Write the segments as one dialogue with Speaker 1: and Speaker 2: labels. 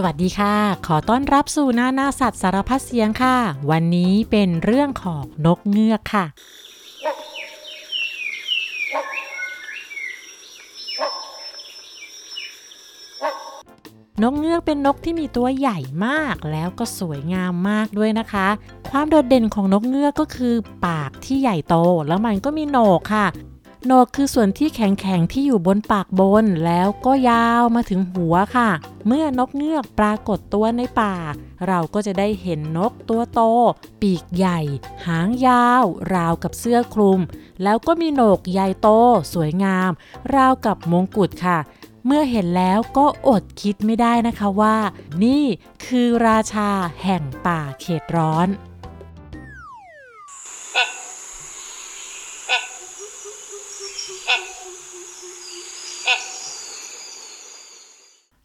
Speaker 1: สวัสดีค่ะ ขอต้อนรับสู่หน้าหน้าสัตว์สารพัดเสียงค่ะ วันนี้เป็นเรื่องของนกเงือกค่ะ นกเงือกเป็นนกที่มีตัวใหญ่มากแล้วก็สวยงามมากด้วยนะคะ ความโดดเด่นของนกเงือกก็คือปากที่ใหญ่โตแล้วมันก็มีโหนกค่ะ โหนกคือส่วนที่แข็งๆที่อยู่บนปากบนแล้วก็ยาวมาถึงหัวค่ะ เมื่อนกเงือกปรากฏตัวในป่า เราก็จะได้เห็นนกตัวโต ปีกใหญ่ หางยาว ราวกับเสื้อคลุม แล้วก็มีโหนกใหญ่โต สวยงาม ราวกับมงกุฎค่ะ เมื่อเห็นแล้วก็อดคิดไม่ได้นะคะว่า นี่คือราชาแห่งป่าเขตร้อน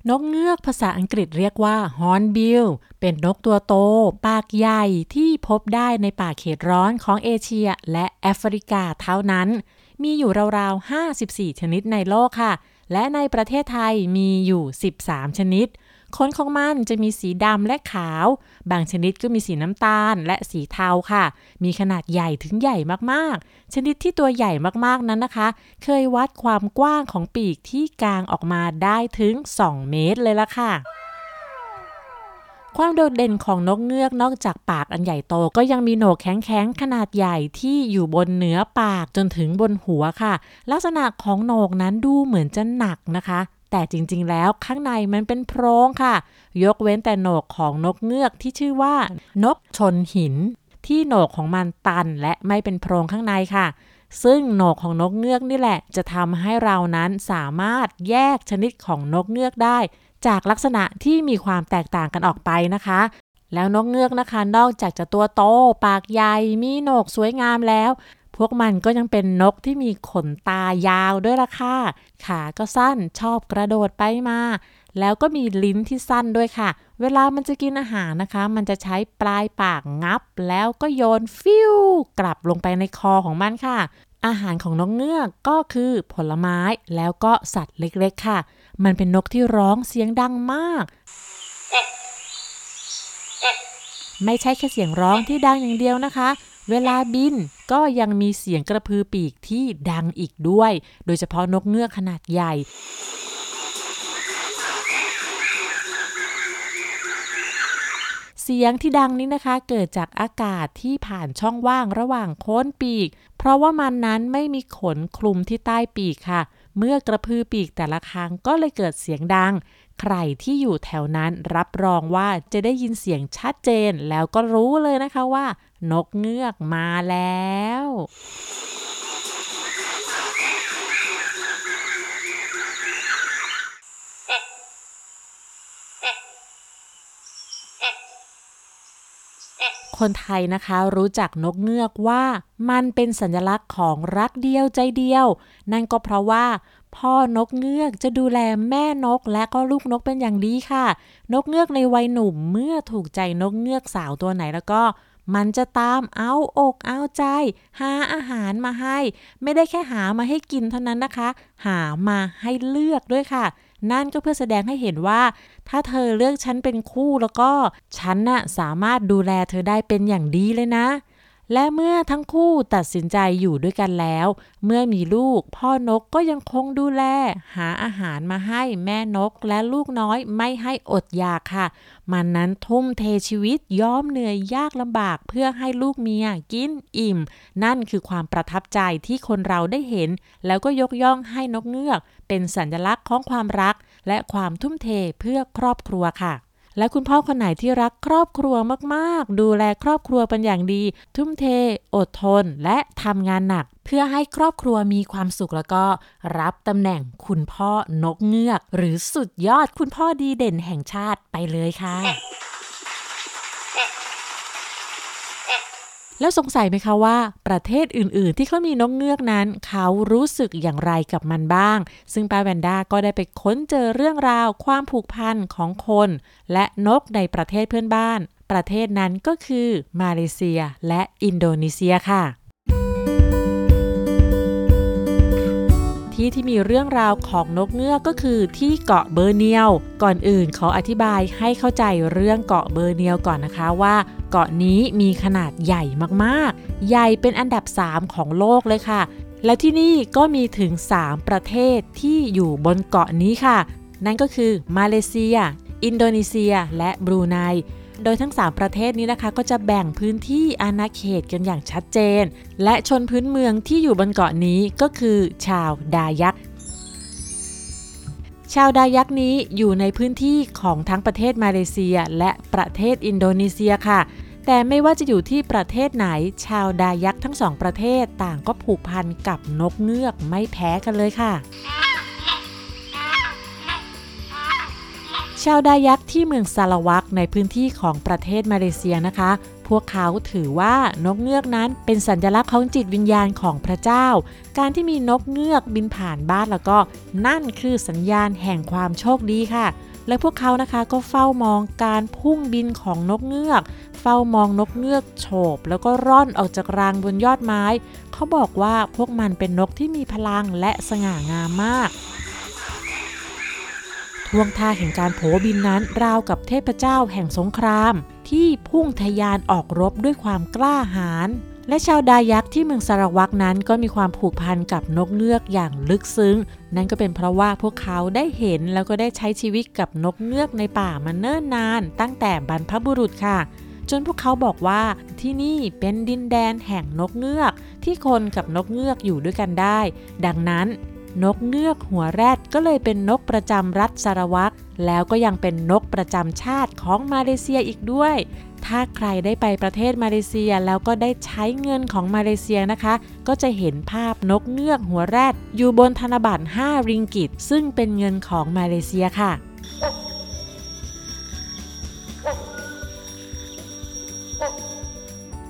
Speaker 1: นกเงือกภาษาอังกฤษเรียกว่า Hornbill เป็นนกตัวโต ปากใหญ่ที่พบได้ในป่าเขตร้อนของเอเชียและแอฟริกาเท่านั้น มีอยู่ราวๆ 54 ชนิดในโลกค่ะ และในประเทศไทยมีอยู่ 13 ชนิด ขนของมันจะมีสีดำและขาว บางชนิดก็มีสีน้ำตาลและสีเทาค่ะ มีขนาดใหญ่ถึงใหญ่มากๆ ชนิดที่ตัวใหญ่มากๆนั้นนะคะ เคยวัดความกว้างของปีกที่กางออกมาได้ถึง 2 เมตรเลยละค่ะความโดดเด่นของนกเงือกนอกจากปากอันใหญ่โตก็ยังมีโหนกแข็งๆขนาดใหญ่ที่อยู่บนเหนือปากจนถึงบนหัวค่ะ ลักษณะของโหนกนั้นดูเหมือนจะหนักนะคะ แต่จริงๆ แล้วข้างในมันเป็นโพรงค่ะ ยกเว้นแต่โหนกของนกเงือกที่ชื่อว่า นกชนหิน ที่โหนกของมันตันและไม่เป็นโพรงข้างในค่ะ ซึ่งโหนกของนกเงือกนี่แหละ จะทำให้เรานั้นสามารถแยกชนิดของนกเงือกได้ จากลักษณะที่มีความแตกต่างกันออกไปนะคะแล้วนกเงือกนะคะ นอกจากจะตัวโต ปากใหญ่ มีโหนกสวยงามแล้ว พวกมันก็ยังเป็นนกที่มีขนตายาวด้วยล่ะค่ะ ขาก็สั้นชอบกระโดดไปมา แล้วก็มีลิ้นที่สั้นด้วยค่ะ เวลามันจะกินอาหารนะคะ มันจะใช้ปลายปากงับ แล้วก็โยนฟิวกลับลงไปในคอของมันค่ะ อาหารของนกเงือกก็คือผลไม้แล้วก็สัตว์เล็กๆค่ะ มันเป็นนกที่ร้องเสียงดังมากไม่ใช่แค่เสียงร้องที่ดังอย่างเดียวนะคะ เวลาบินก็ยังมีเสียงกระพือปีกที่ดังอีกด้วย โดยเฉพาะนกเงือกขนาดใหญ่เสียงที่ดังนี้นะคะเกิดจากอากาศที่ผ่านช่องว่างระหว่างโค้นปีก เพราะว่ามันนั้นไม่มีขนคลุมที่ใต้ปีกค่ะ เมื่อกระพือปีกแต่ละครั้งก็เลยเกิดเสียงดัง ใครที่อยู่แถวนั้นรับรองว่าจะได้ยินเสียงชัดเจน แล้วก็รู้เลยนะคะว่า นกเงือกมาแล้ว คนไทยนะคะรู้จักนกเงือกว่ามันเป็นสัญลักษณ์ของรักเดียวใจเดียว นั่นก็เพราะว่า พ่อนกเงือกจะดูแลแม่นกและก็ลูกนกเป็นอย่างดีค่ะ นกเงือกในวัยหนุ่มเมื่อถูกใจนกเงือกสาวตัวไหนแล้วก็มันจะตามเอาอกเอาใจ หาอาหารมาให้ ไม่ได้แค่หามาให้กินเท่านั้นนะคะ หามาให้เลือกด้วยค่ะ นั่นก็เพื่อแสดงให้เห็นว่า ถ้าเธอเลือกฉันเป็นคู่แล้วก็ ฉันน่ะสามารถดูแลเธอได้เป็นอย่างดีเลยนะ และเมื่อทั้งคู่ตัดสินใจอยู่ด้วยกันแล้ว เมื่อมีลูก พ่อนกก็ยังคงดูแล หาอาหารมาให้แม่นกและลูกน้อยไม่ให้อดอยากค่ะ มันนั้นทุ่มเทชีวิตย้อมเหนื่อยยากลำบากเพื่อให้ลูกเมียกินอิ่ม นั่นคือความประทับใจที่คนเราได้เห็น แล้วก็ยกย่องให้นกเงือก เป็นสัญลักษณ์ของความรัก และความทุ่มเทเพื่อครอบครัวค่ะ และคุณพ่อคนไหนที่รักครอบครัวมากๆ ดูแลครอบครัวเป็นอย่างดี ทุ่มเท อดทน และทำงานหนัก เพื่อให้ครอบครัวมีความสุขแล้วก็ รับตำแหน่งคุณพ่อนกเงือก หรือสุดยอดคุณพ่อดีเด่นแห่งชาติไปเลยค่ะ แล้วสงสัยไหมคะว่า ประเทศอื่นๆ ที่เขามีนกเงือกนั้น เขารู้สึกอย่างไรกับมันบ้าง ซึ่งป้าแวนด้าก็ได้ไปค้นเจอเรื่องราวความผูกพันของคน และนกในประเทศเพื่อนบ้าน ประเทศนั้นก็คือมาเลเซียและอินโดนีเซียค่ะ ที่ที่มีเรื่องราวของนกเงือกก็คือที่เกาะเบอร์เนียว ก่อนอื่นขออธิบายให้เข้าใจเรื่องเกาะเบอร์เนียวก่อนนะคะว่า เกาะนี้มีขนาดใหญ่มากๆ ใหญ่เป็นอันดับ 3 ของโลกเลยค่ะ และที่นี่ก็มีถึง 3 ประเทศที่อยู่บนเกาะนี้ค่ะ นั่นก็คือมาเลเซีย อินโดนีเซีย และบรูไน โดยทั้ง 3 ประเทศนี้นะคะ ก็จะแบ่งพื้นที่อาณาเขตกันอย่างชัดเจน และชนพื้นเมืองที่อยู่บนเกาะนี้ก็คือชาวดายักชาวดายักนี้อยู่ในพื้นที่ของทั้งประเทศมาเลเซียและประเทศอินโดนีเซียค่ะ แต่ไม่ว่าจะอยู่ที่ประเทศไหน ชาวดายักทั้งสองประเทศต่างก็ผูกพันกับนกเงือกไม่แพ้กันเลยค่ะ ชาวดายักที่เมืองซาลาวักในพื้นที่ของประเทศมาเลเซียนะคะ พวกเขาถือว่านกเงือกนั้นเป็นสัญลักษณ์ของจิตวิญญาณของพระเจ้า การที่มีนกเงือกบินผ่านบ้านแล้วก็นั่นคือสัญญาณแห่งความโชคดีค่ะ และพวกเขานะคะก็เฝ้ามองการพุ่งบินของนกเงือก เฝ้ามองนกเงือกโฉบแล้วก็ร่อนออกจากรังบนยอดไม้ เขาบอกว่าพวกมันเป็นนกที่มีพลังและสง่างามมาก ท่วงท่าแห่งการโผบินนั้นราวกับเทพเจ้าแห่งสงคราม ที่พุ่งทยานออกรบด้วยความกล้าหาญและชาวดายักษ์ที่เมืองสารวักนั้นก็มีความผูกพันกับนกเงือกอย่างลึกซึ้ง นั่นก็เป็นเพราะว่าพวกเขาได้เห็นแล้วก็ได้ใช้ชีวิตกับนกเงือกในป่ามาเนิ่นนาน ตั้งแต่บรรพบุรุษค่ะ จนพวกเขาบอกว่าที่นี่เป็นดินแดนแห่งนกเงือก ที่คนกับนกเงือกอยู่ด้วยกันได้ ดังนั้น นกเงือกหัวแรดก็เลยเป็นนกประจำรัฐสารวัตรแล้วก็ยังเป็นนกประจำชาติของมาเลเซียอีกด้วย ถ้าใครได้ไปประเทศมาเลเซียแล้วก็ได้ใช้เงินของมาเลเซียนะคะ ก็จะเห็นภาพนกเงือกหัวแรดอยู่บนธนบัตร 5 ริงกิต ซึ่งเป็นเงินของมาเลเซียค่ะ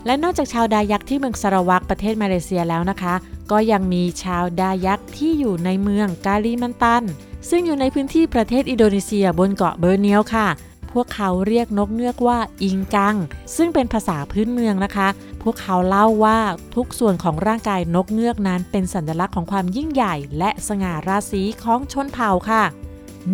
Speaker 1: และนอกจากชาวดายักที่เมืองสารวักประเทศมาเลเซียแล้วนะคะ ก็ยังมีชาวดายักที่อยู่ในเมืองกาลิมันตัน ซึ่งอยู่ในพื้นที่ประเทศอินโดนีเซียบนเกาะเบอร์เนียวค่ะ พวกเขาเรียกนกเงือกว่าอิงกัง ซึ่งเป็นภาษาพื้นเมืองนะคะ พวกเขาเล่าว่าทุกส่วนของร่างกายนกเงือกนั้นเป็นสัญลักษณ์ของความยิ่งใหญ่ และสง่าราศีของชนเผ่าค่ะ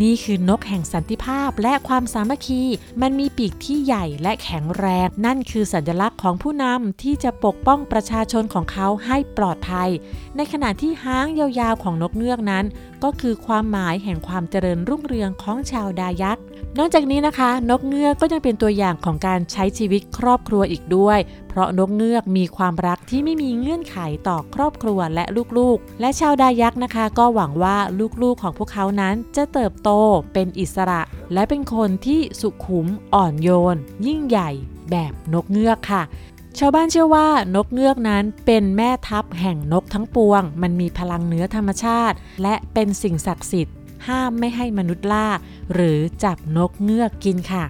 Speaker 1: นี่คือนกแห่งสันติภาพและความสามัคคี มันมีปีกที่ใหญ่และแข็งแรง นั่นคือสัญลักษณ์ของผู้นำที่จะปกป้องประชาชนของเขาให้ปลอดภัย ในขณะที่หางยาวๆของนกเงือกนั้น ก็คือความหมายแห่งความเจริญรุ่งเรืองของชาวดายัก นอกจากนี้นะคะ นกเงือกก็ยังเป็นตัวอย่างของการใช้ชีวิตครอบครัวอีกด้วย เพราะนกเงือกมีความรักที่ไม่มีเงื่อนไขต่อครอบครัวและลูกๆ และชาวดายักนะคะ ก็หวังว่าลูกๆของพวกเขานั้นจะเติบโตเป็นอิสระ และเป็นคนที่สุขุมอ่อนโยน ยิ่งใหญ่ แบบนกเงือกค่ะชาวบ้านเชื่อว่านกเงือกนั้นเป็นแม่ทัพแห่งนกทั้งปวง มันมีพลังเนื้อธรรมชาติ และเป็นสิ่งศักดิ์สิทธิ์ ห้ามไม่ให้มนุษย์ล่า หรือจับนกเงือกกินค่ะ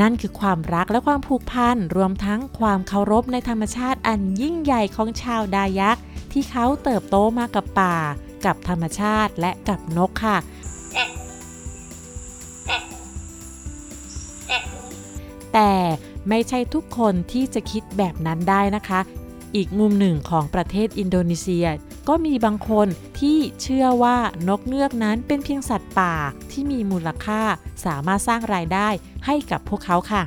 Speaker 1: นั่นคือความรักและความผูกพันรวมทั้งความเคารพในธรรมชาติอันยิ่งใหญ่ของชาวดายักที่เขาเติบโตมากับป่า กับธรรมชาติและกับนกค่ะแต่ไม่ใช่ทุกคนที่จะคิดแบบนั้นได้นะคะ อีกมุมหนึ่งของประเทศอินโดนีเซีย ก็มีบางคนที่เชื่อว่านกเงือกนั้นเป็นเพียงสัตว์ป่าที่มีมูลค่าสามารถสร้างรายได้ให้กับพวกเขาค่ะ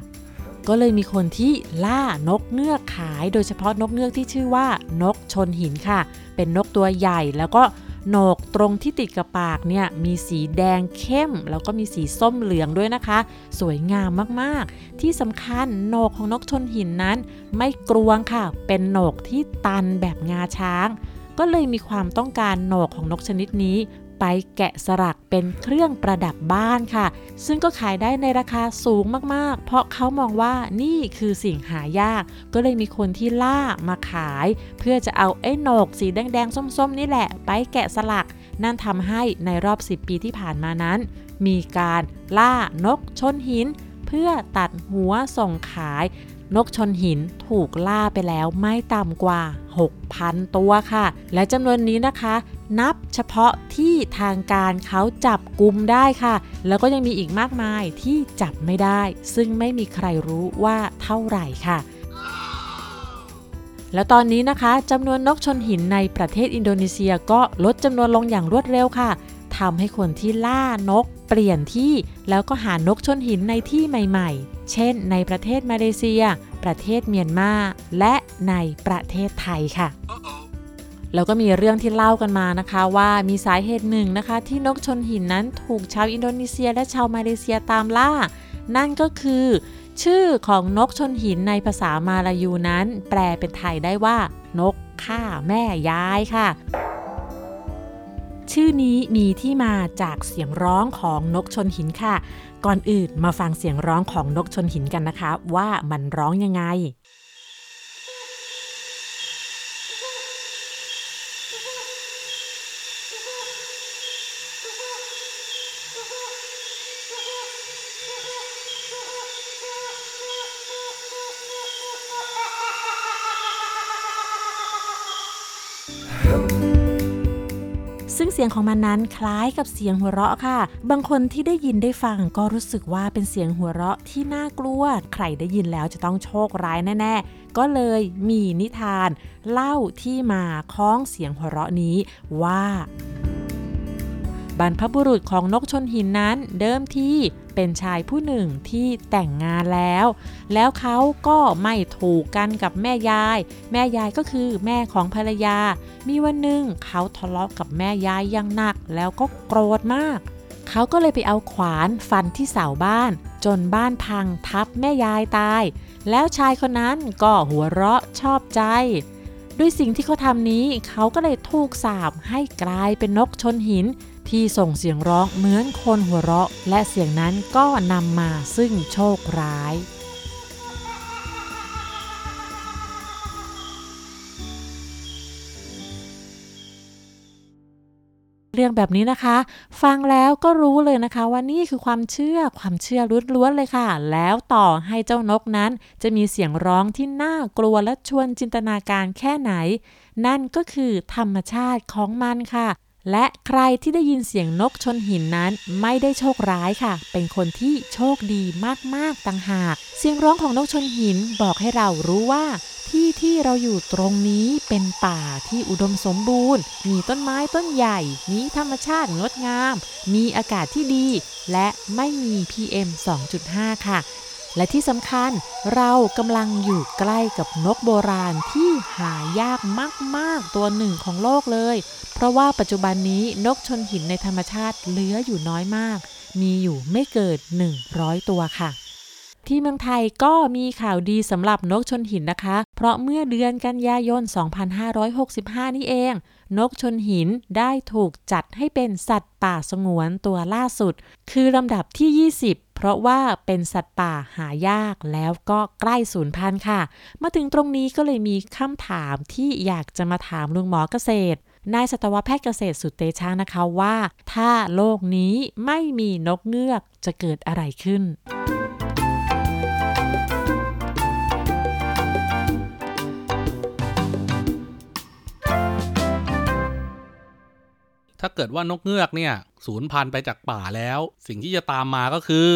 Speaker 1: ก็เลยมีคนที่ล่านกเงือกขาย โดยเฉพาะนกเงือกที่ชื่อว่านกชนหินค่ะ เป็นนกตัวใหญ่แล้วก็โหนกตรงที่ติดกับปากเนี่ยมีสีแดงเข้ม แล้วก็มีสีส้มเหลืองด้วยนะคะ สวยงามมากๆ ที่สำคัญโหนกของนกชนหินนั้น ไม่กรวงค่ะ เป็นโหนกที่ตันแบบงาช้าง ก็เลยมีความต้องการหนกของนกชนิดนี้ ไปแกะสลักเป็นเครื่องประดับบ้านค่ะ ซึ่งก็ขายได้ในราคาสูงมากๆ เพราะเขามองว่านี่คือสิ่งหายาก ก็เลยมีคนที่ล่ามาขาย เพื่อจะเอาไอ้หนกสีแดงๆ ส้มๆ นี่แหละ ไปแกะสลัก นั่นทำให้ในรอบ 10 ปีที่ผ่านมานั้น มีการล่านกชนหิน เพื่อตัดหัวส่งขาย นกชนหินถูกล่าไปแล้วไม่ต่ำกว่า 6,000 ตัวค่ะ และจำนวนนี้นะคะ นับเฉพาะที่ทางการเขาจับกลุ่มได้ค่ะ แล้วก็ยังมีอีกมากมายที่จับไม่ได้ ซึ่งไม่มีใครรู้ว่าเท่าไหร่ค่ะแล้วตอนนี้นะคะจำนวนนกชนหินในประเทศอินโดนีเซียก็ลดจำนวนลงอย่างรวดเร็วค่ะ ทำให้คนที่ล่านก เปลี่ยนที่แล้วก็หานกชนหินในที่ใหม่ๆ เช่น ในประเทศมาเลเซีย ประเทศเมียนมา และในประเทศไทยค่ะแล้วก็มีเรื่องที่เล่ากันมานะคะว่ามีสาเหตุหนึ่งนะคะ ที่นกชนหินนั้นถูกชาวอินโดนีเซียและชาวมาเลเซียตามล่า นั่นก็คือ ชื่อของนกชนหินในภาษามาลายูนั้น แปลเป็นไทยได้ว่า นกฆ่าแม่ยายค่ะ ชื่อนี้มีที่มาจากเสียงร้องของนกชนหินค่ะ ก่อนอื่นมาฟังเสียงร้องของนกชนหินกันนะคะ ว่ามันร้องยังไง ซึ่งเสียงของมันนั้นคล้ายกับเสียงหัวเราะค่ะ บางคนที่ได้ยินได้ฟังก็รู้สึกว่าเป็นเสียงหัวเราะที่น่ากลัว ใครได้ยินแล้วจะต้องโชคร้ายแน่ ๆ ก็เลยมีนิทาน เล่าที่มาค้องเสียงหัวเราะนี้ว่าบรรพบุรุษของนกชนหินนั้นเดิมที เป็นชายผู้หนึ่งที่แต่งงานแล้ว แล้วเขาก็ไม่ถูกกันกับแม่ยาย แม่ยายก็คือแม่ของภรรยา มีวันหนึ่งเขาทะเลาะกับแม่ยายอย่างหนักแล้วก็โกรธมาก เขาก็เลยไปเอาขวานฟันที่เสาบ้าน จนบ้านพังทับแม่ยายตาย แล้วชายคนนั้นก็หัวเราะชอบใจด้วยสิ่งที่เขาทำนี้เขาก็เลยถูกสาบให้กลายเป็นนกชนหิน ที่ส่งเสียงร้องเหมือนคนหัวเราะ และเสียงนั้นก็นำมาซึ่งโชคร้ายเรื่องแบบนี้นะคะ ฟังแล้วก็รู้เลยนะคะว่านี่คือความเชื่อความเชื่อล้วนๆเลยค่ะ แล้วต่อให้เจ้านกนั้น จะมีเสียงร้องที่น่ากลัวและชวนจินตนาการแค่ไหน นั่นก็คือธรรมชาติของมันค่ะ และใครที่ได้ยินเสียงนกชนหินนั้นไม่ได้โชคร้ายค่ะ เป็นคนที่โชคดีมากๆต่างหาก เสียงร้องของนกชนหินบอกให้เรารู้ว่าที่ที่เราอยู่ตรงนี้เป็นป่าที่อุดมสมบูรณ์ มีต้นไม้ต้นใหญ่ มีธรรมชาติงดงาม มีอากาศที่ดี และไม่มี PM 2.5 ค่ะ และที่สำคัญเรากำลังอยู่ใกล้กับนกโบราณที่หายากมาก ๆ ตัวหนึ่งของโลกเลย เพราะว่าปัจจุบันนี้นกชนหินในธรรมชาติเหลืออยู่น้อยมาก มีอยู่ไม่เกิน100 ตัวค่ะ ที่เมืองไทยก็มีข่าวดีสำหรับนกชนหินนะคะ เพราะเมื่อเดือนกันยายน 2565 นี่เอง นกชนหินได้ถูกจัดให้เป็นสัตว์ป่าสงวนตัวล่าสุด คือลำดับที่ 20 เพราะว่าเป็นสัตว์ป่าหายากแล้วก็ใกล้สูญพันธุ์ค่ะ มาถึงตรงนี้ก็เลยมีคำถามที่อยากจะมาถามลุงหมอเกษตรนายสัตวแพทย์เกษตรสุดเตชานะคะว่า ถ้าโลกนี้ไม่มีนกเงือกจะเกิดอะไรขึ้น
Speaker 2: ถ้าเกิดว่านกเงือกเนี่ยสูญพันธุ์ไปจากป่าแล้ว สิ่งที่จะตามมาก็คือ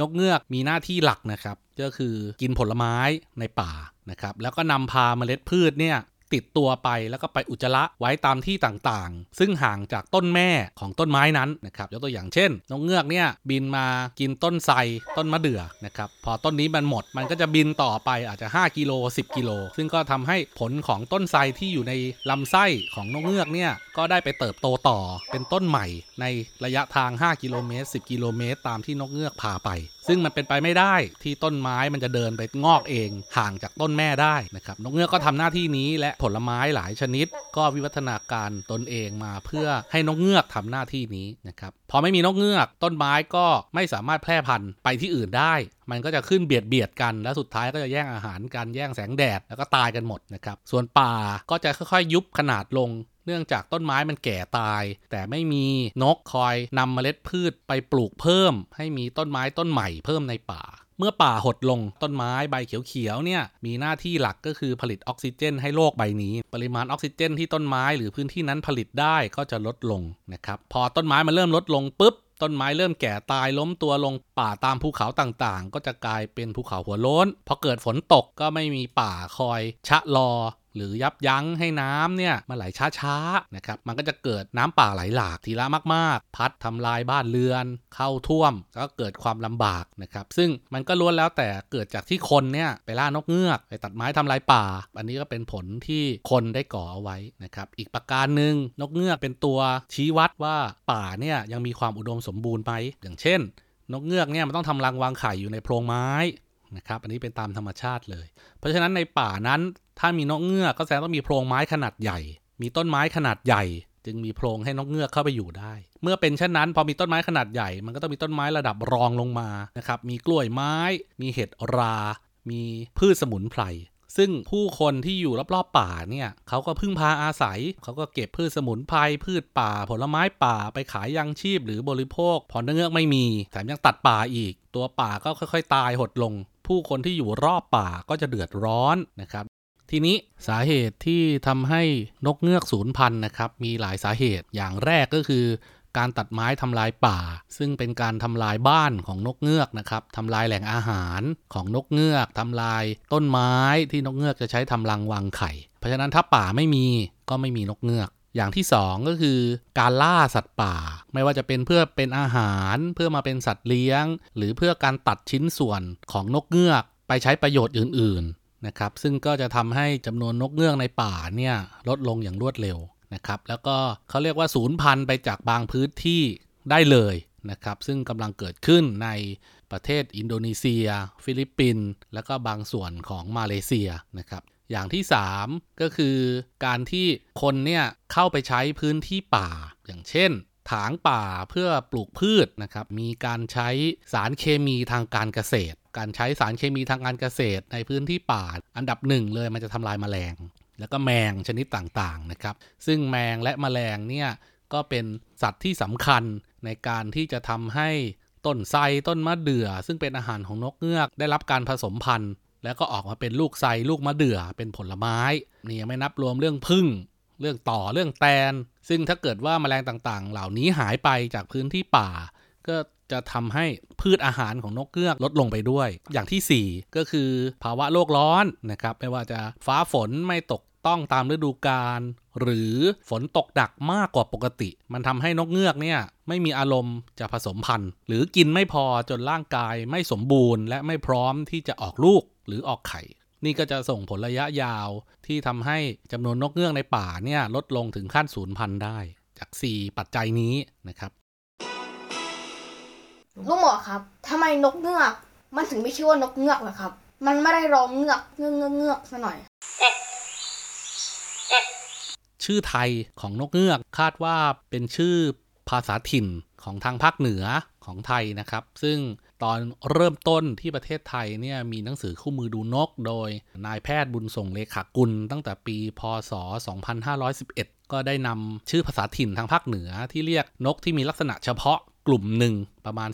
Speaker 2: นกเงือกมีหน้าที่หลักนะครับ ก็คือกินผลไม้ในป่านะครับ แล้วก็นำพาเมล็ดพืชเนี่ย ติดตัวไปแล้วก็ไปอุจจาระไว้ตามที่ต่างๆ ซึ่งห่างจากต้นแม่ของต้นไม้นั้นนะครับยกตัวอย่างเช่นนกเงือกเนี่ยบินมากินต้นไทรต้นมะเดื่อนะครับพอต้นนี้มันหมดมันก็จะบินต่อไปอาจจะ 5กิโล10 กิโล ซึ่งก็ทำให้ผลของต้นไทรที่อยู่ในลำไส้ของนกเงือกเนี่ยก็ได้ไปเติบโตต่อเป็นต้นใหม่ในระยะทาง 5 กิโลเมตร 10 กิโลเมตร ตามที่นกเงือกพาไปซึ่งมันเป็นไปไม่ได้ที่ต้นไม้มันจะเดินไปงอกเองห่างจากต้นแม่ได้นะครับนกเงือกก็ทำหน้าที่นี้และผลไม้หลายชนิด ก็วิวัฒนาการตนเองมาเพื่อให้นกเงือกทำหน้าที่นี้นะครับพอไม่มีนกเงือกต้นไม้ก็ไม่สามารถแพร่พันธุ์ไปที่อื่นได้ มันก็จะขึ้นเบียดเบียดกัน แล้วสุดท้ายก็จะแย่งอาหารกันแย่งแสงแดดแล้วก็ตายกันหมดนะครับส่วนป่าก็จะค่อยๆ ยุบขนาดลง เนื่องจากต้นไม้มันแก่ตาย แต่ไม่มีนกคอยนำเมล็ดพืชไปปลูกเพิ่ม ให้มีต้นไม้ต้นใหม่เพิ่มในป่า เมื่อป่าหดลงต้นไม้ใบเขียวๆเนี่ยมีหน้าที่หลักก็คือผลิตออกซิเจนให้โลกใบนี้ ปริมาณออกซิเจนที่ต้นไม้หรือพื้นที่นั้นผลิตได้ก็จะลดลงนะครับพอต้นไม้มันเริ่มลดลงปุ๊บต้นไม้เริ่มแก่ตายล้มตัวลงป่าตามภูเขาต่างๆ ก็จะกลายเป็นภูเขาหัวโล้นพอเกิดฝนตกก็ไม่มีป่าคอย ชะลอ หรือยับยั้งให้น้ำเนี่ยมาไหลช้าๆนะครับมันก็จะเกิดน้ำป่าไหลหลากทีละมากๆ พัดทำลายบ้านเรือน เข้าท่วมก็เกิดความลำบากนะครับซึ่งมันก็ล้วนแล้วแต่เกิดจากที่คนเนี่ยไปล่านกเงือกไปตัดไม้ทำลายป่า อันนี้ก็เป็นผลที่คนได้ก่อเอาไว้นะครับอีกประการหนึ่งนกเงือกเป็นตัวชี้วัดว่าป่าเนี่ยยังมีความอุดมสมบูรณ์ไหมอย่างเช่น นกเงือกเนี่ยมันต้องทำรังวางไข่อยู่ในโพรงไม้นะครับอันนี้เป็นตามธรรมชาติเลย เพราะฉะนั้นในป่านั้น ถ้ามีนกเงือกก็แสดงว่ามีโพรงไม้ขนาดใหญ่ มีต้นไม้ขนาดใหญ่ จึงมีโพรงให้นกเงือกเข้าไปอยู่ได้ เมื่อเป็นเช่นนั้น พอมีต้นไม้ขนาดใหญ่ มันก็ต้องมีต้นไม้ระดับรองลงมานะครับ มีกล้วยไม้ มีเห็ดรา มีพืชสมุนไพรซึ่งผู้คนที่อยู่รอบๆป่าเนี่ยเขาก็พึ่งพาอาศัย เขาก็เก็บพืชสมุนไพรพืชป่า ผลไม้ป่าไปขายยังชีพหรือบริโภคพอเนื้อไม่มีแถมยังตัดป่าอีก ตัวป่าก็ค่อยๆ ตายหดลง ผู้คนที่อยู่รอบป่าก็จะเดือดร้อนนะครับ ทีนี้สาเหตุที่ทำให้นกเงือกสูญพันธุ์นะครับ มีหลายสาเหตุอย่างแรกก็คือการตัดไม้ทำลายป่า ซึ่งเป็นการทำลายบ้านของนกเงือกนะครับทำลายแหล่งอาหารของนกเงือกทำลายต้นไม้ที่นกเงือกจะใช้ทำรังวางไข่ เพราะฉะนั้นถ้าป่าไม่มีก็ไม่มีนกเงือก อย่างที่สองก็คือ การล่าสัตว์ป่า ไม่ว่าจะเป็นเพื่อเป็นอาหารเพื่อมาเป็นสัตว์เลี้ยง หรือเพื่อการตัดชิ้นส่วนของนกเงือก ไปใช้ประโยชน์อื่น นะครับ ซึ่งก็จะทำให้จำนวนนกเงือกในป่าเนี่ยลดลงอย่างรวดเร็วนะครับ แล้วก็เขาเรียกว่าศูนย์พันธุ์ไปจากบางพื้นที่ได้เลยนะครับ ซึ่งกำลังเกิดขึ้นในประเทศอินโดนีเซีย ฟิลิปปินส์และก็บางส่วนของมาเลเซียนะครับอย่างที่ 3 ก็คือการที่คนเนี่ยเข้าไปใช้พื้นที่ป่า อย่างเช่น ถางป่าเพื่อปลูกพืชนะครับ มีการใช้สารเคมีทางการเกษตร การใช้สารเคมีทางการเกษตร ในพื้นที่ป่าอันดับหนึ่งเลยมันจะทำลายแมลง แล้วก็แมงชนิดต่างๆนะครับ ซึ่งแมงและแมลงเนี่ยก็เป็นสัตว์ที่สำคัญในการที่จะทำให้ต้นไทรต้นมะเดื่อ ซึ่งเป็นอาหารของนกเงือก ได้รับการผสมพันธุ์ แล้วก็ออกมาเป็นลูกไทรลูกมะเดื่อเป็นผลไม้นี่ยังไม่นับรวมเรื่องพึ่ง เรื่องต่อเรื่องแตน ซึ่งถ้าเกิดว่าแมลงต่างๆ เหล่านี้หายไปจากพื้นที่ป่า ก็จะทำให้พืชอาหารของนกเงือกลดลงไปด้วย อย่างที่ 4 ก็คือภาวะโลกร้อนนะครับไม่ว่าจะฟ้าฝนไม่ตกต้องตามฤดูกาลหรือฝนตกดักมากกว่าปกติ มันทำให้นกเงือกเนี่ยไม่มีอารมณ์จะผสมพันธุ์ หรือกินไม่พอจนร่างกายไม่สมบูรณ์ และไม่พร้อมที่จะออกลูกหรือออกไข่ นี่ก็จะส่งผลระยะยาวที่ทำให้จำนวนนกเงือกในป่าเนี่ยลดลงถึงขั้นสูญพันธุ์ได้ จาก 4 ปัจจัยนี้นะครับ
Speaker 3: ลุงหมอครับทำไมนกเงือกมันถึงไม่ชื่อว่านกเงือกเหรอครับ มันไม่ได้ร้องเงือกเงือกเงือกเงือกซะหน่อย
Speaker 2: ชื่อไทยของนกเงือกคาดว่าเป็นชื่อภาษาถิ่นของทางภาคเหนือของไทยนะครับ ซึ่ง ตอนเริ่มต้นที่ประเทศไทยเนี่ยมีหนังสือคู่มือดูนก โดยนายแพทย์บุญส่งเลขากุล ตั้งแต่ปี พศ 2511 ก็ได้นำชื่อภาษาถิ่นทางภาคเหนือที่เรียกนกที่มีลักษณะเฉพาะกลุ่มหนึ่งประมาณ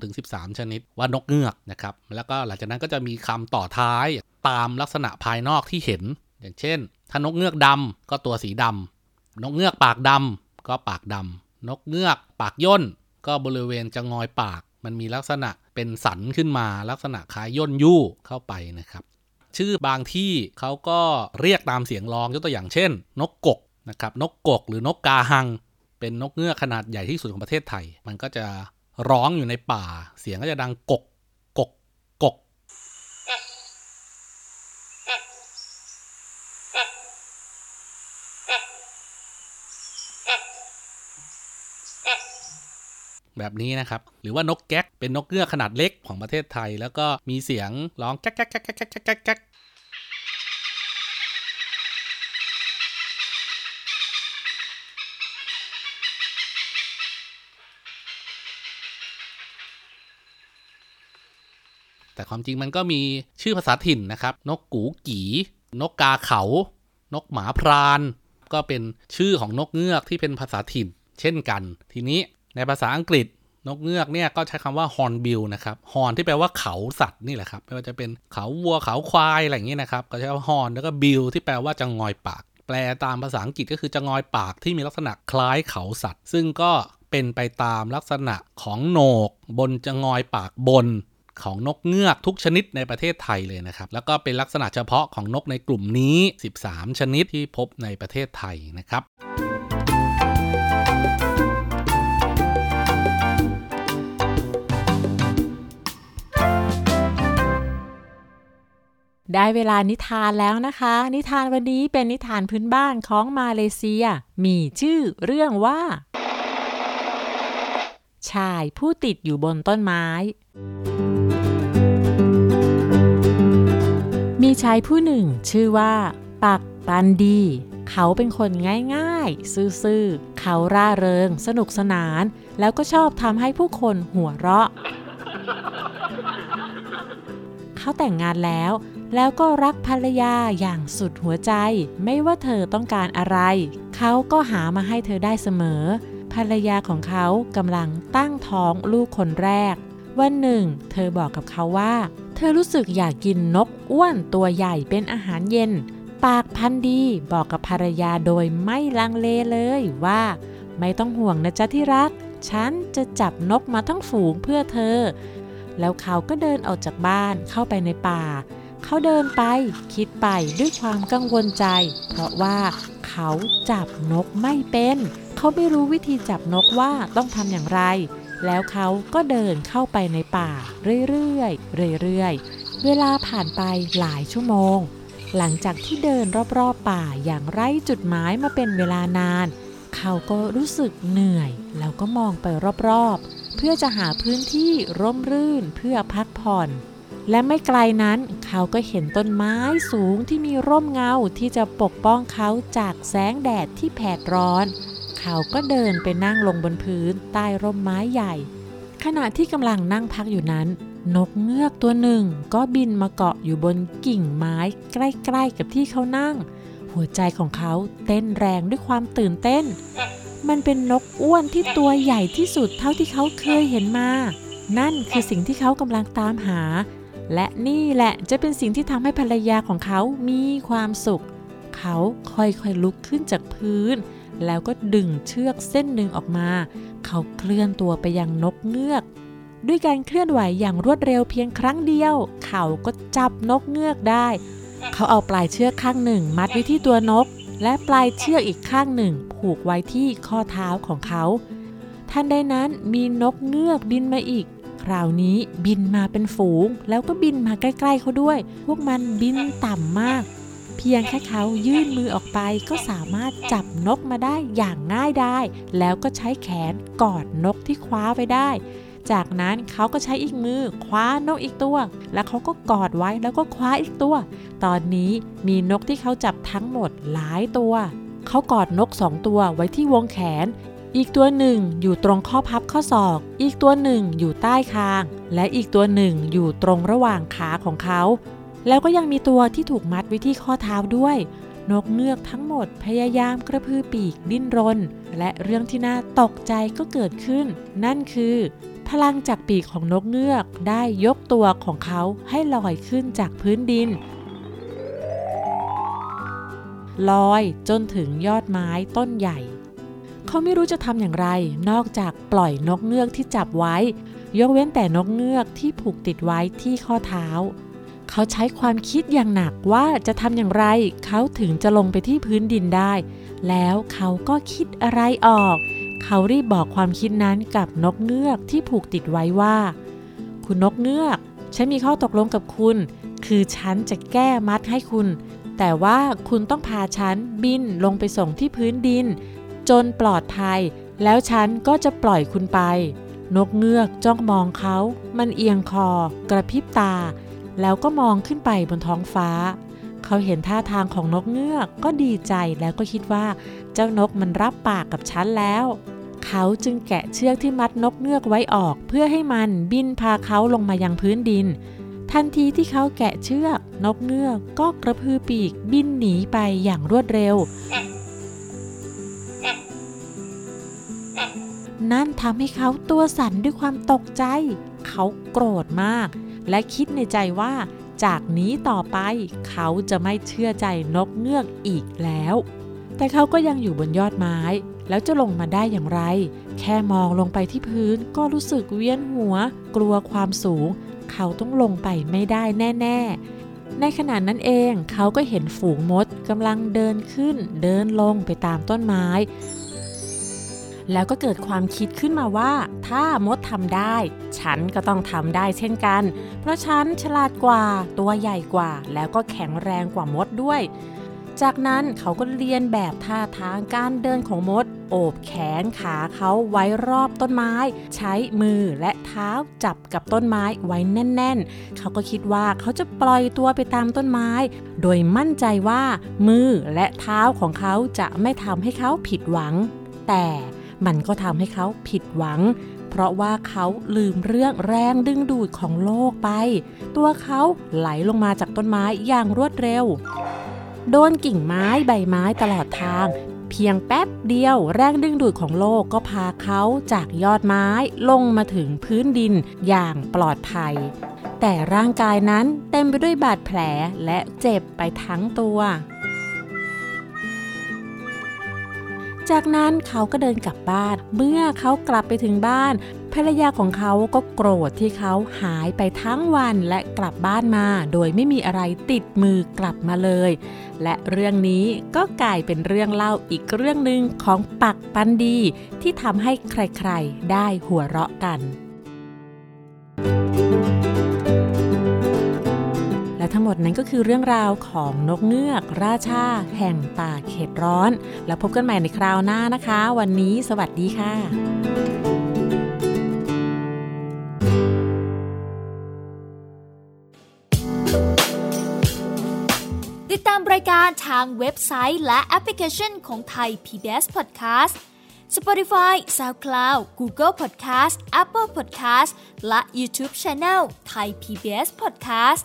Speaker 2: 12-13 ชนิดว่านกเงือกนะครับ แล้วก็หลังจากนั้นก็จะมีคำต่อท้ายตามลักษณะภายนอกที่เห็น อย่างเช่น ถ้านกเงือกดำก็ตัวสีดำนกเงือกปากดำก็ปากดำนกเงือกปากย่นก็บริเวณจะงอยปาก มันมีลักษณะเป็นสันขึ้นมาลักษณะคล้ายย่นยู่เข้าไปนะครับ ชื่อบางที่เขาก็เรียกตามเสียงร้องยกตัวอย่างเช่น นกกกนะครับนกกกหรือนกกาหัง เป็นนกเงือกขนาดใหญ่ที่สุดของประเทศไทย มันก็จะร้องอยู่ในป่า เสียงก็จะดังกกกกกก แบบนี้นะครับ หรือว่านกแก๊กเป็นนกเงือกขนาดเล็กของประเทศไทย แล้วก็มีเสียงร้องแก๊กแก๊กแก๊กแก๊กแก๊กแก๊กแก๊กแต่ความจริงมันก็มีชื่อภาษาถิ่นนะครับ นกกูกีนกกาเขา นกหมาพราน ก็เป็นชื่อของนกเงือกที่เป็นภาษาถิ่น เช่นกัน ทีนี้ ในภาษาอังกฤษนกเงือกเนี่ยก็ใช้คำว่า hornbill นะครับ horn ที่แปลว่าเขาสัตว์นี่แหละครับ ไม่ว่าจะเป็นเขาวัวเขาควายอะไรอย่างนี้นะครับ ก็ใช้ว่า horn แล้วก็ bill ที่แปลว่าจะงอยปาก แปลตามภาษาอังกฤษก็คือจะงอยปากที่มีลักษณะคล้ายเขาสัตว์ ซึ่งก็เป็นไปตามลักษณะของโหนก บนจะงอยปากบนของนกเงือกทุกชนิดในประเทศไทยเลยนะครับ แล้วก็เป็นลักษณะเฉพาะของนกในกลุ่มนี้ 13 ชนิดที่พบในประเทศไทยนะครับ
Speaker 1: ได้เวลานิทานแล้วนะคะ นิทานวันนี้เป็นนิทานพื้นบ้านของมาเลเซีย มีชื่อเรื่องว่า ชายผู้ติดอยู่บนต้นไม้ มีชายผู้หนึ่งชื่อว่า ปักปันดี เขาเป็นคนง่ายๆ ซื่อๆ เขาร่าเริง สนุกสนาน แล้วก็ชอบทำให้ผู้คนหัวเราะ เขาแต่งงานแล้ว แล้วก็รักภรรยาอย่างสุดหัวใจ ไม่ว่าเธอต้องการอะไร เขาก็หามาให้เธอได้เสมอ ภรรยาของเขากำลังตั้งท้องลูกคนแรก วันหนึ่ง เธอบอกกับเขาว่า เธอรู้สึกอยากกินนกอ้วนตัวใหญ่เป็นอาหารเย็น ปากพันดีบอกกับภรรยาโดยไม่ลังเลเลยว่า ไม่ต้องห่วงนะจ๊ะที่รัก ฉันจะจับนกมาทั้งฝูงเพื่อเธอ แล้วเขาก็เดินออกจากบ้านเข้าไปในป่า เขาเดินไปคิดไปด้วยความกังวลใจ เพราะว่าเขาจับนกไม่เป็น เขาไม่รู้วิธีจับนกว่าต้องทำอย่างไร แล้วเขาก็เดินเข้าไปในป่าเรื่อยๆเรื่อยๆ เวลาผ่านไปหลายชั่วโมง หลังจากที่เดินรอบๆป่าอย่างไร้จุดหมายมาเป็นเวลานาน เขาก็รู้สึกเหนื่อย แล้วก็มองไปรอบๆ เพื่อจะหาพื้นที่ร่มรื่นเพื่อพักผ่อน และไม่ไกลนั้นเขาก็เห็นต้นไม้สูงที่มีร่มเงาที่จะปกป้องเขาจากแสงแดดที่แผดร้อน เขาก็เดินไปนั่งลงบนพื้นใต้ร่มไม้ใหญ่ ขณะที่กำลังนั่งพักอยู่นั้น นกเงือกตัวหนึ่งก็บินมาเกาะอยู่บนกิ่งไม้ใกล้ๆกับที่เขานั่ง หัวใจของเขาเต้นแรงด้วยความตื่นเต้น มันเป็นนกอ้วนที่ตัวใหญ่ที่สุดเท่าที่เขาเคยเห็นมา นั่นคือสิ่งที่เขากำลังตามหา และนี่แหละจะเป็นสิ่งที่ทำให้ภรรยาของเขามีความสุข เขาค่อยๆลุกขึ้นจากพื้น แล้วก็ดึงเชือกเส้นหนึ่งออกมา เขาเคลื่อนตัวไปยังนกเงือก ด้วยการเคลื่อนไหวอย่างรวดเร็วเพียงครั้งเดียว เขาก็จับนกเงือกได้ เขาเอาปลายเชือกข้างหนึ่ง มัดไว้ที่ตัวนก และปลายเชือกอีกข้างหนึ่ง ผูกไว้ที่ข้อเท้าของเขา ทันใดนั้นมีนกเงือกบินมาอีก คราวนี้บินมาเป็นฝูง แล้วก็บินมาใกล้ๆเขาด้วย พวกมันบินต่ำมาก เพียงแค่เขายื่นมือออกไปก็สามารถจับนกมาได้อย่างง่ายได้ แล้วก็ใช้แขนกอดนกที่คว้าไว้ได้ จากนั้นเขาก็ใช้อีกมือคว้านกอีกตัว แล้วเขาก็กอดไว้แล้วก็คว้าอีกตัว ตอนนี้มีนกที่เขาจับทั้งหมดหลายตัวเขากอดนกสองตัวไว้ที่วงแขน อีกตัวหนึ่งอยู่ตรงข้อพับข้อศอก อีกตัวหนึ่งอยู่ใต้คาง และอีกตัวหนึ่งอยู่ตรงระหว่างขาของเขา แล้วก็ยังมีตัวที่ถูกมัดไว้ที่ข้อเท้าด้วย นกเงือกทั้งหมดพยายามกระพือปีกดิ้นรน และเรื่องที่น่าตกใจก็เกิดขึ้น นั่นคือ พลังจากปีกของนกเงือกได้ยกตัวของเขาให้ลอยขึ้นจากพื้นดินลอยจนถึงยอดไม้ต้นใหญ่ เขาไม่รู้จะทำอย่างไร นอกจากปล่อยนกเงือกที่จับไว้ ยกเว้นแต่นกเงือกที่ผูกติดไว้ที่ข้อเท้า เขาใช้ความคิดอย่างหนักว่าจะทำอย่างไร เขาถึงจะลงไปที่พื้นดินได้ แล้วเขาก็คิดอะไรออก เขารีบบอกความคิดนั้นกับนกเงือกที่ผูกติดไว้ว่า คุณนกเงือก ฉันมีข้อตกลงกับคุณ คือฉันจะแก้มัดให้คุณแต่ว่าคุณต้องพาฉันบินลงไปส่งที่พื้นดิน จนปลอดภัย แล้วฉันก็จะปล่อยคุณไป นกเงือกจ้องมองเขา มันเอียงคอ กระพริบตา แล้วก็มองขึ้นไปบนท้องฟ้า เขาเห็นท่าทางของนกเงือกก็ดีใจแล้วก็คิดว่า เจ้านกมันรับปากกับฉันแล้ว เขาจึงแกะเชือกที่มัดนกเงือกไว้ออก เพื่อให้มันบินพาเขาลงมายังพื้นดินทันทีที่เขาแกะเชือก นกเงือกก็กระพือปีกบินหนีไปอย่างรวดเร็ว นั่นทำให้เขาตัวสั่นด้วยความตกใจ เขาโกรธมาก และคิดในใจว่า จากนี้ต่อไปเขาจะไม่เชื่อใจนกเงือกอีกแล้ว แต่เขาก็ยังอยู่บนยอดไม้ แล้วจะลงมาได้อย่างไร แค่มองลงไปที่พื้นก็รู้สึกเวียนหัว กลัวความสูง เขาต้องลงไปไม่ได้แน่ ๆ ในขณะนั้นเองเขาก็เห็นฝูงมดกำลังเดินขึ้นเดินลงไปตามต้นไม้ แล้วก็เกิดความคิดขึ้นมาว่า ถ้ามดทำได้ ฉันก็ต้องทำได้เช่นกัน เพราะฉันฉลาดกว่าตัวใหญ่กว่า แล้วก็แข็งแรงกว่ามดด้วย จากนั้นเขาก็เรียนแบบท่าทางการเดินของมด โอบแขนขาเขาไว้รอบต้นไม้ ใช้มือและเท้าจับกับต้นไม้ไว้แน่น ๆ เขาก็คิดว่าเขาจะปล่อยตัวไปตามต้นไม้ โดยมั่นใจว่ามือและเท้าของเขาจะไม่ทำให้เขาผิดหวัง แต่มันก็ทำให้เขาผิดหวังเพราะว่าเขาลืมเรื่องแรงดึงดูดของโลกไป ตัวเขาไหลลงมาจากต้นไม้อย่างรวดเร็ว โดนกิ่งไม้ใบไม้ตลอดทาง เพียงแป๊บเดียวแรงดึงดูดของโลกก็พาเขาจากยอดไม้ลงมาถึงพื้นดินอย่างปลอดภัย แต่ร่างกายนั้นเต็มไปด้วยบาดแผลและเจ็บไปทั้งตัว จากนั้นเขาก็เดินกลับบ้าน เมื่อเขากลับไปถึงบ้าน ภรรยาของเขาก็โกรธที่เขาหายไปทั้งวันและกลับบ้านมา โดยไม่มีอะไรติดมือกลับมาเลย และเรื่องนี้ก็กลายเป็นเรื่องเล่าอีกเรื่องหนึ่งของปักปันดี ที่ทำให้ใครๆ ได้หัวเราะกัน และทั้งหมดนั้นก็คือเรื่องราวของนกเงือกราชาแห่งป่าเขตร้อน แล้วพบกันใหม่ในคราวหน้านะคะ วันนี้สวัสดีค่ะ
Speaker 4: ติดตามรายการทางเว็บไซต์และแอปพลิเคชันของไทย PBS Podcast Spotify SoundCloud Google Podcast Apple Podcast และ YouTube Channel Thai PBS Podcast